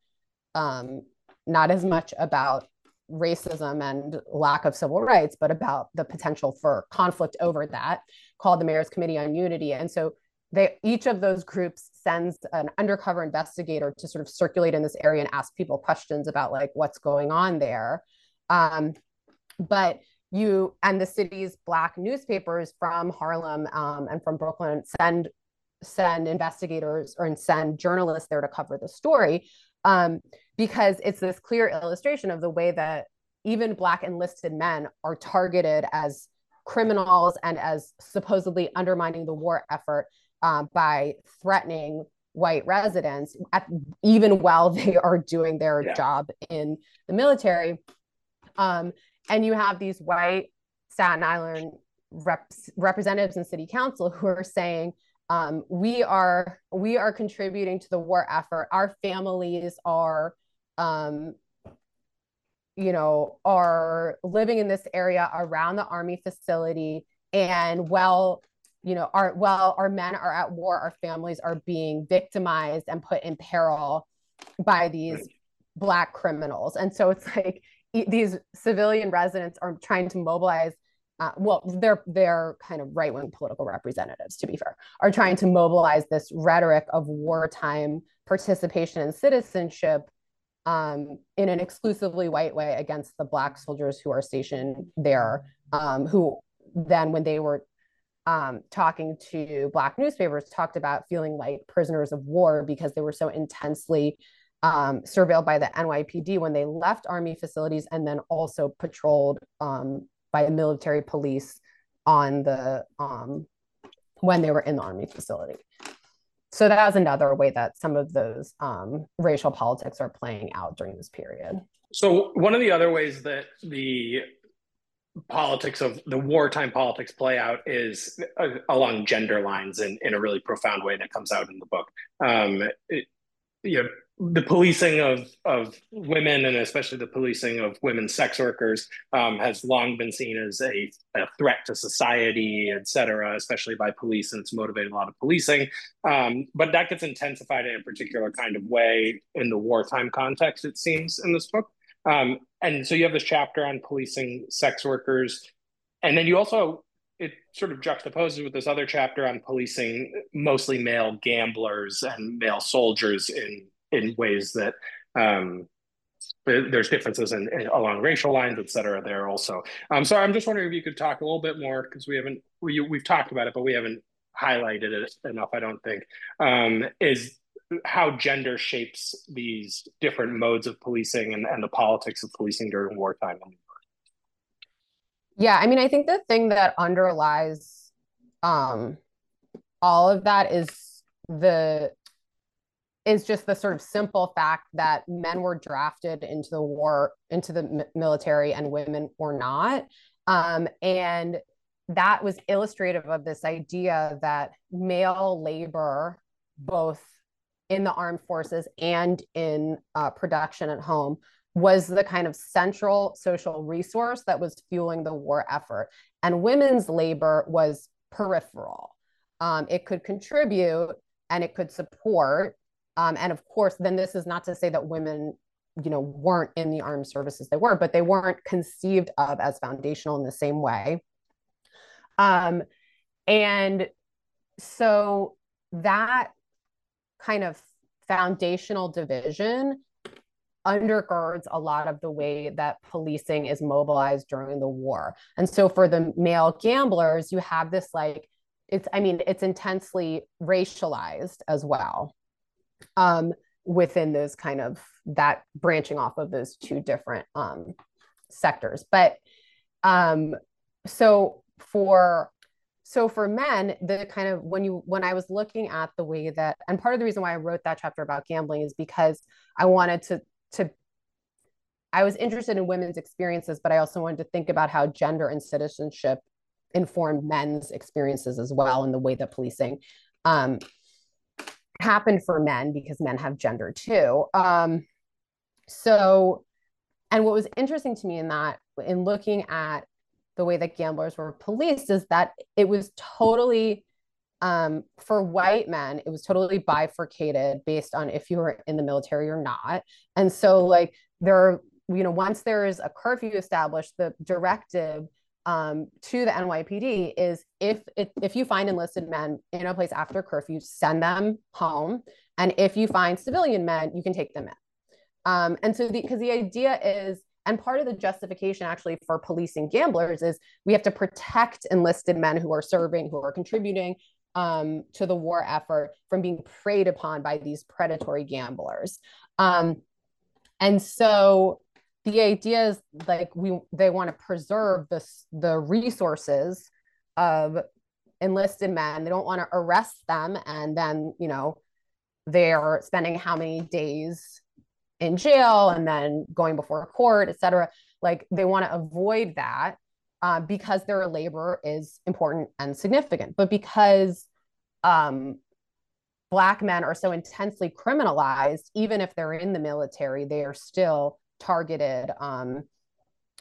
um, not as much about racism and lack of civil rights, but about the potential for conflict over that, called the Mayor's Committee on Unity. And so they each of those groups sends an undercover investigator to sort of circulate in this area and ask people questions about like what's going on there um, but you and the city's black newspapers from harlem um, and from brooklyn send send investigators or send journalists there to cover the story um, because it's this clear illustration of the way that even black enlisted men are targeted as criminals and as supposedly undermining the war effort um, by threatening white residents, at, even while they are doing their yeah. job in the military. Um, and you have these white Staten Island reps, representatives and city council who are saying, um, we are we are contributing to the war effort. Our families are, um, you know, are living in this area around the army facility. And while you know our while our men are at war our families are being victimized and put in peril by these black criminals. And so it's like these civilian residents are trying to mobilize uh, well they're they're kind of right-wing political representatives to be fair are trying to mobilize this rhetoric of wartime participation and citizenship um, in an exclusively white way against the black soldiers who are stationed there um, who then when they were um, talking to black newspapers talked about feeling like prisoners of war because they were so intensely um, surveilled by the NYPD when they left army facilities and then also patrolled um, by military police on the um, when they were in the army facility. So that was another way that some of those um, racial politics are playing out during this period. So one of the other ways that the politics of the wartime politics play out is uh, along gender lines in, in a really profound way that comes out in the book. Um, it, you know, the policing of of women and especially the policing of women sex workers um, has long been seen as a, a, threat to society, et cetera, especially by police, and it's motivating a lot of policing. Um, but that gets intensified in a particular kind of way in the wartime context, it seems, in this book. Um, and so you have this chapter on policing sex workers, and then you also it sort of juxtaposes with this other chapter on policing mostly male gamblers and male soldiers in in ways that um, there's differences in, in, along racial lines, et cetera, there also. Um, so I'm just wondering if you could talk a little bit more because we haven't we, we've talked about it, but we haven't highlighted it enough. I don't think um, is how gender shapes these different modes of policing and, and the politics of policing during wartime. Yeah, I mean, I think the thing that underlies um, all of that is the is just the sort of simple fact that men were drafted into the war into the military and women were not. Um, and that was illustrative of this idea that male labor both in the armed forces and in uh, production at home was the kind of central social resource that was fueling the war effort. And women's labor was peripheral. Um, it could contribute and it could support um, and of course, then this is not to say that women, you know, weren't in the armed services. They were, but they weren't conceived of as foundational in the same way. Um, and so that kind of foundational division undergirds a lot of the way that policing is mobilized during the war. And so for the male gamblers, you have this like, it's, I mean, it's intensely racialized as well um, within those kind of that branching off of those two different um, sectors. But um, so for so for men, the kind of when you when I was looking at the way that and part of the reason why I wrote that chapter about gambling is because I wanted to to I was interested in women's experiences, but I also wanted to think about how gender and citizenship informed men's experiences as well in the way that policing um, happen for men because men have gender too. Um, so, and what was interesting to me in that, in looking at the way that gamblers were policed, is that it was totally, um, for white men, it was totally bifurcated based on if you were in the military or not. And so, like, there are, you know, once there is a curfew established, the directive um, to the NYPD is if if you find enlisted men in a place after curfew, send them home, and if you find civilian men, you can take them in. Um, and so, because the, the idea is, and part of the justification actually for policing gamblers is we have to protect enlisted men who are serving, who are contributing um, to the war effort from being preyed upon by these predatory gamblers. Um, and so the idea is like we they want to preserve this the resources of enlisted men. They don't want to arrest them and then you know they're spending how many days in jail and then going before a court et cetera. Like they want to avoid that uh, because their labor is important and significant. But because um, black men are so intensely criminalized even if they're in the military they are still targeted um,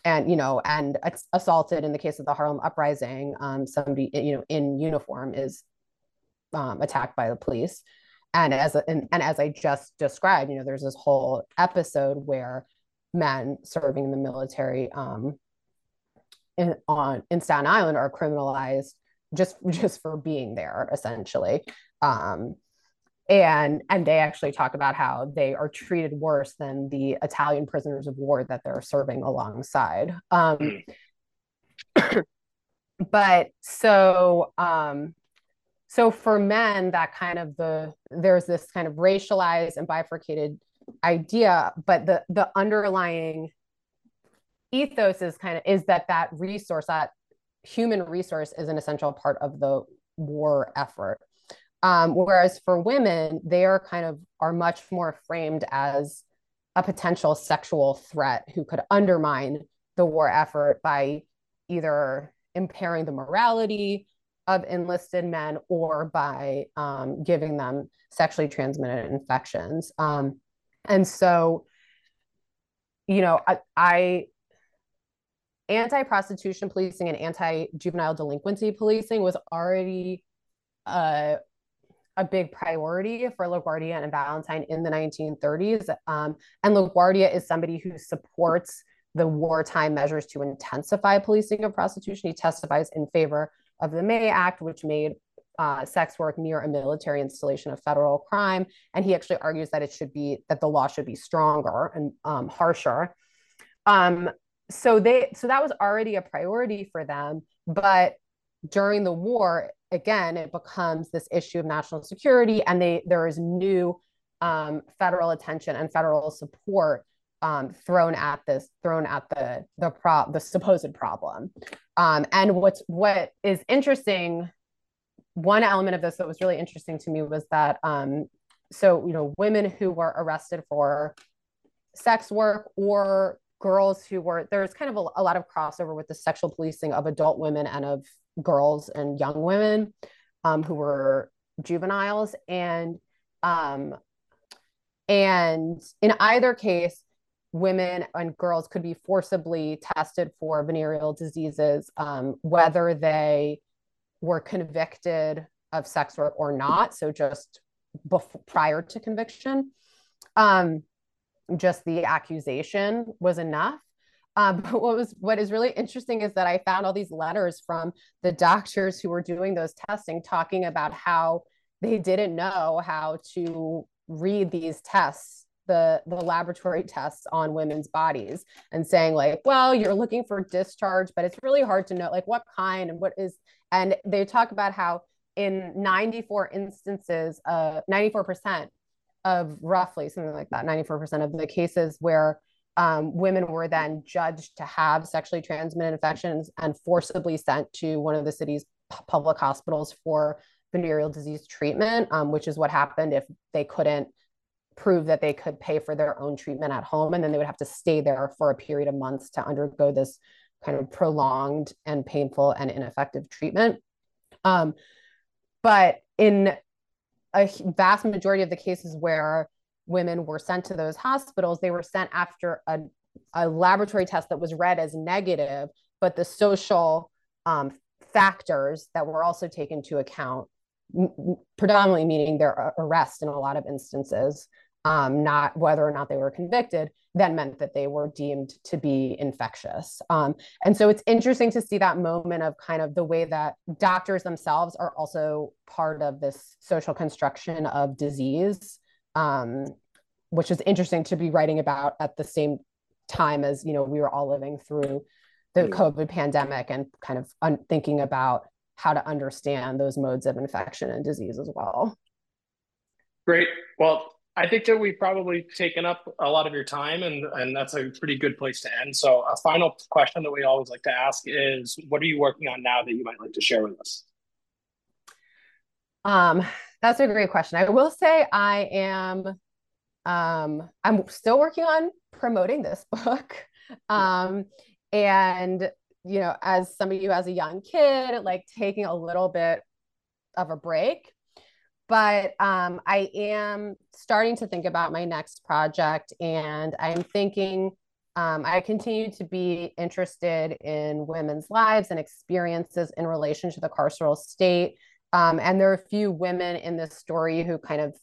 and you know and assaulted in the case of the harlem uprising um, somebody you know in uniform is um, attacked by the police. And as and, and as i just described you know there's this whole episode where men serving in the military um, in on in staten island are criminalized just just for being there essentially. Um, and and they actually talk about how they are treated worse than the Italian prisoners of war that they're serving alongside. Um, but so um, so for men, that kind of the there's this kind of racialized and bifurcated idea, but the the underlying ethos is kind of is that that resource that human resource is an essential part of the war effort um, whereas for women, they are kind of are much more framed as a potential sexual threat who could undermine the war effort by either impairing the morality of enlisted men or by um, giving them sexually transmitted infections. Um, and so, you know, I, I anti-prostitution policing and anti-juvenile delinquency policing was already uh, a big priority for La Guardia and Valentine in the 1930s. Um, and La Guardia is somebody who supports the wartime measures to intensify policing of prostitution. He testifies in favor of the May Act, which made uh, sex work near a military installation of federal crime. And he actually argues that it should be that the law should be stronger and um, harsher. Um, so they so that was already a priority for them, but during the war, again, it becomes this issue of national security, and they there is new um, federal attention and federal support um, thrown at this, thrown at the the pro the supposed problem. Um, and what's what is interesting, one element of this that was really interesting to me was that um, so you know women who were arrested for sex work or girls who were there's kind of a, a lot of crossover with the sexual policing of adult women and of girls and young women um, who were juveniles. And um, and in either case women and girls could be forcibly tested for venereal diseases um, whether they were convicted of sex work or not. So just before, prior to conviction. Um, just the accusation was enough um, but what was what is really interesting is that I found all these letters from the doctors who were doing those testing, talking about how they didn't know how to read these tests, the the laboratory tests on women's bodies, and saying like, well, you're looking for discharge, but it's really hard to know like what kind and what is. And they talk about how in 94 instances, uh, 94% of roughly something like that, 94% of the cases where um, women were then judged to have sexually transmitted infections and forcibly sent to one of the city's public hospitals for venereal disease treatment, um, which is what happened if they couldn't prove that they could pay for their own treatment at home. And then they would have to stay there for a period of months to undergo this kind of prolonged and painful and ineffective treatment. Um, but in a vast majority of the cases where women were sent to those hospitals, they were sent after a, a laboratory test that was read as negative, but the social um, factors that were also taken into account, predominantly meaning their arrest in a lot of instances, um, not whether or not they were convicted, then meant that they were deemed to be infectious. Um, and so it's interesting to see that moment of kind of the way that doctors themselves are also part of this social construction of disease um, which is interesting to be writing about at the same time as you know we were all living through the COVID pandemic and kind of un- thinking about how to understand those modes of infection and disease as well. Great. Well, I think that we've probably taken up a lot of your time, and, and that's a pretty good place to end. So, a final question that we always like to ask is what are you working on now that you might like to share with us? Um, that's a great question. I will say I am um I'm still working on promoting this book. Um and you know, as somebody who has a young kid, like taking a little bit of a break. But um, I am starting to think about my next project, and I'm thinking Um, I continue to be interested in women's lives and experiences in relation to the carceral state. Um, and there are a few women in this story who kind of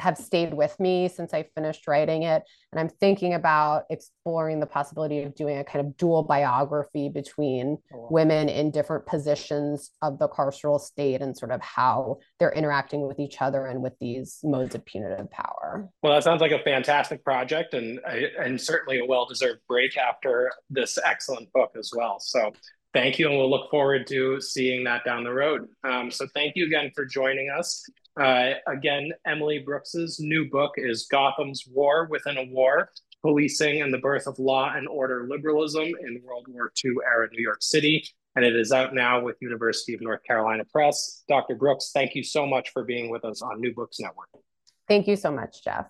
have stayed with me since I finished writing it. And I'm thinking about exploring the possibility of doing a kind of dual biography between oh, women in different positions of the carceral state and sort of how they're interacting with each other and with these modes of punitive power. Well, that sounds like a fantastic project and, and certainly a well deserved break after this excellent book as well. So thank you. And we'll look forward to seeing that down the road. Um, so thank you again for joining us. Uh, again, Emily Brooks's new book is Gotham's War Within a War Policing and the Birth of Law and Order Liberalism in World War II era New York City. And it is out now with University of North Carolina Press. Dr. Brooks, thank you so much for being with us on New Books Network. Thank you so much, Jeff.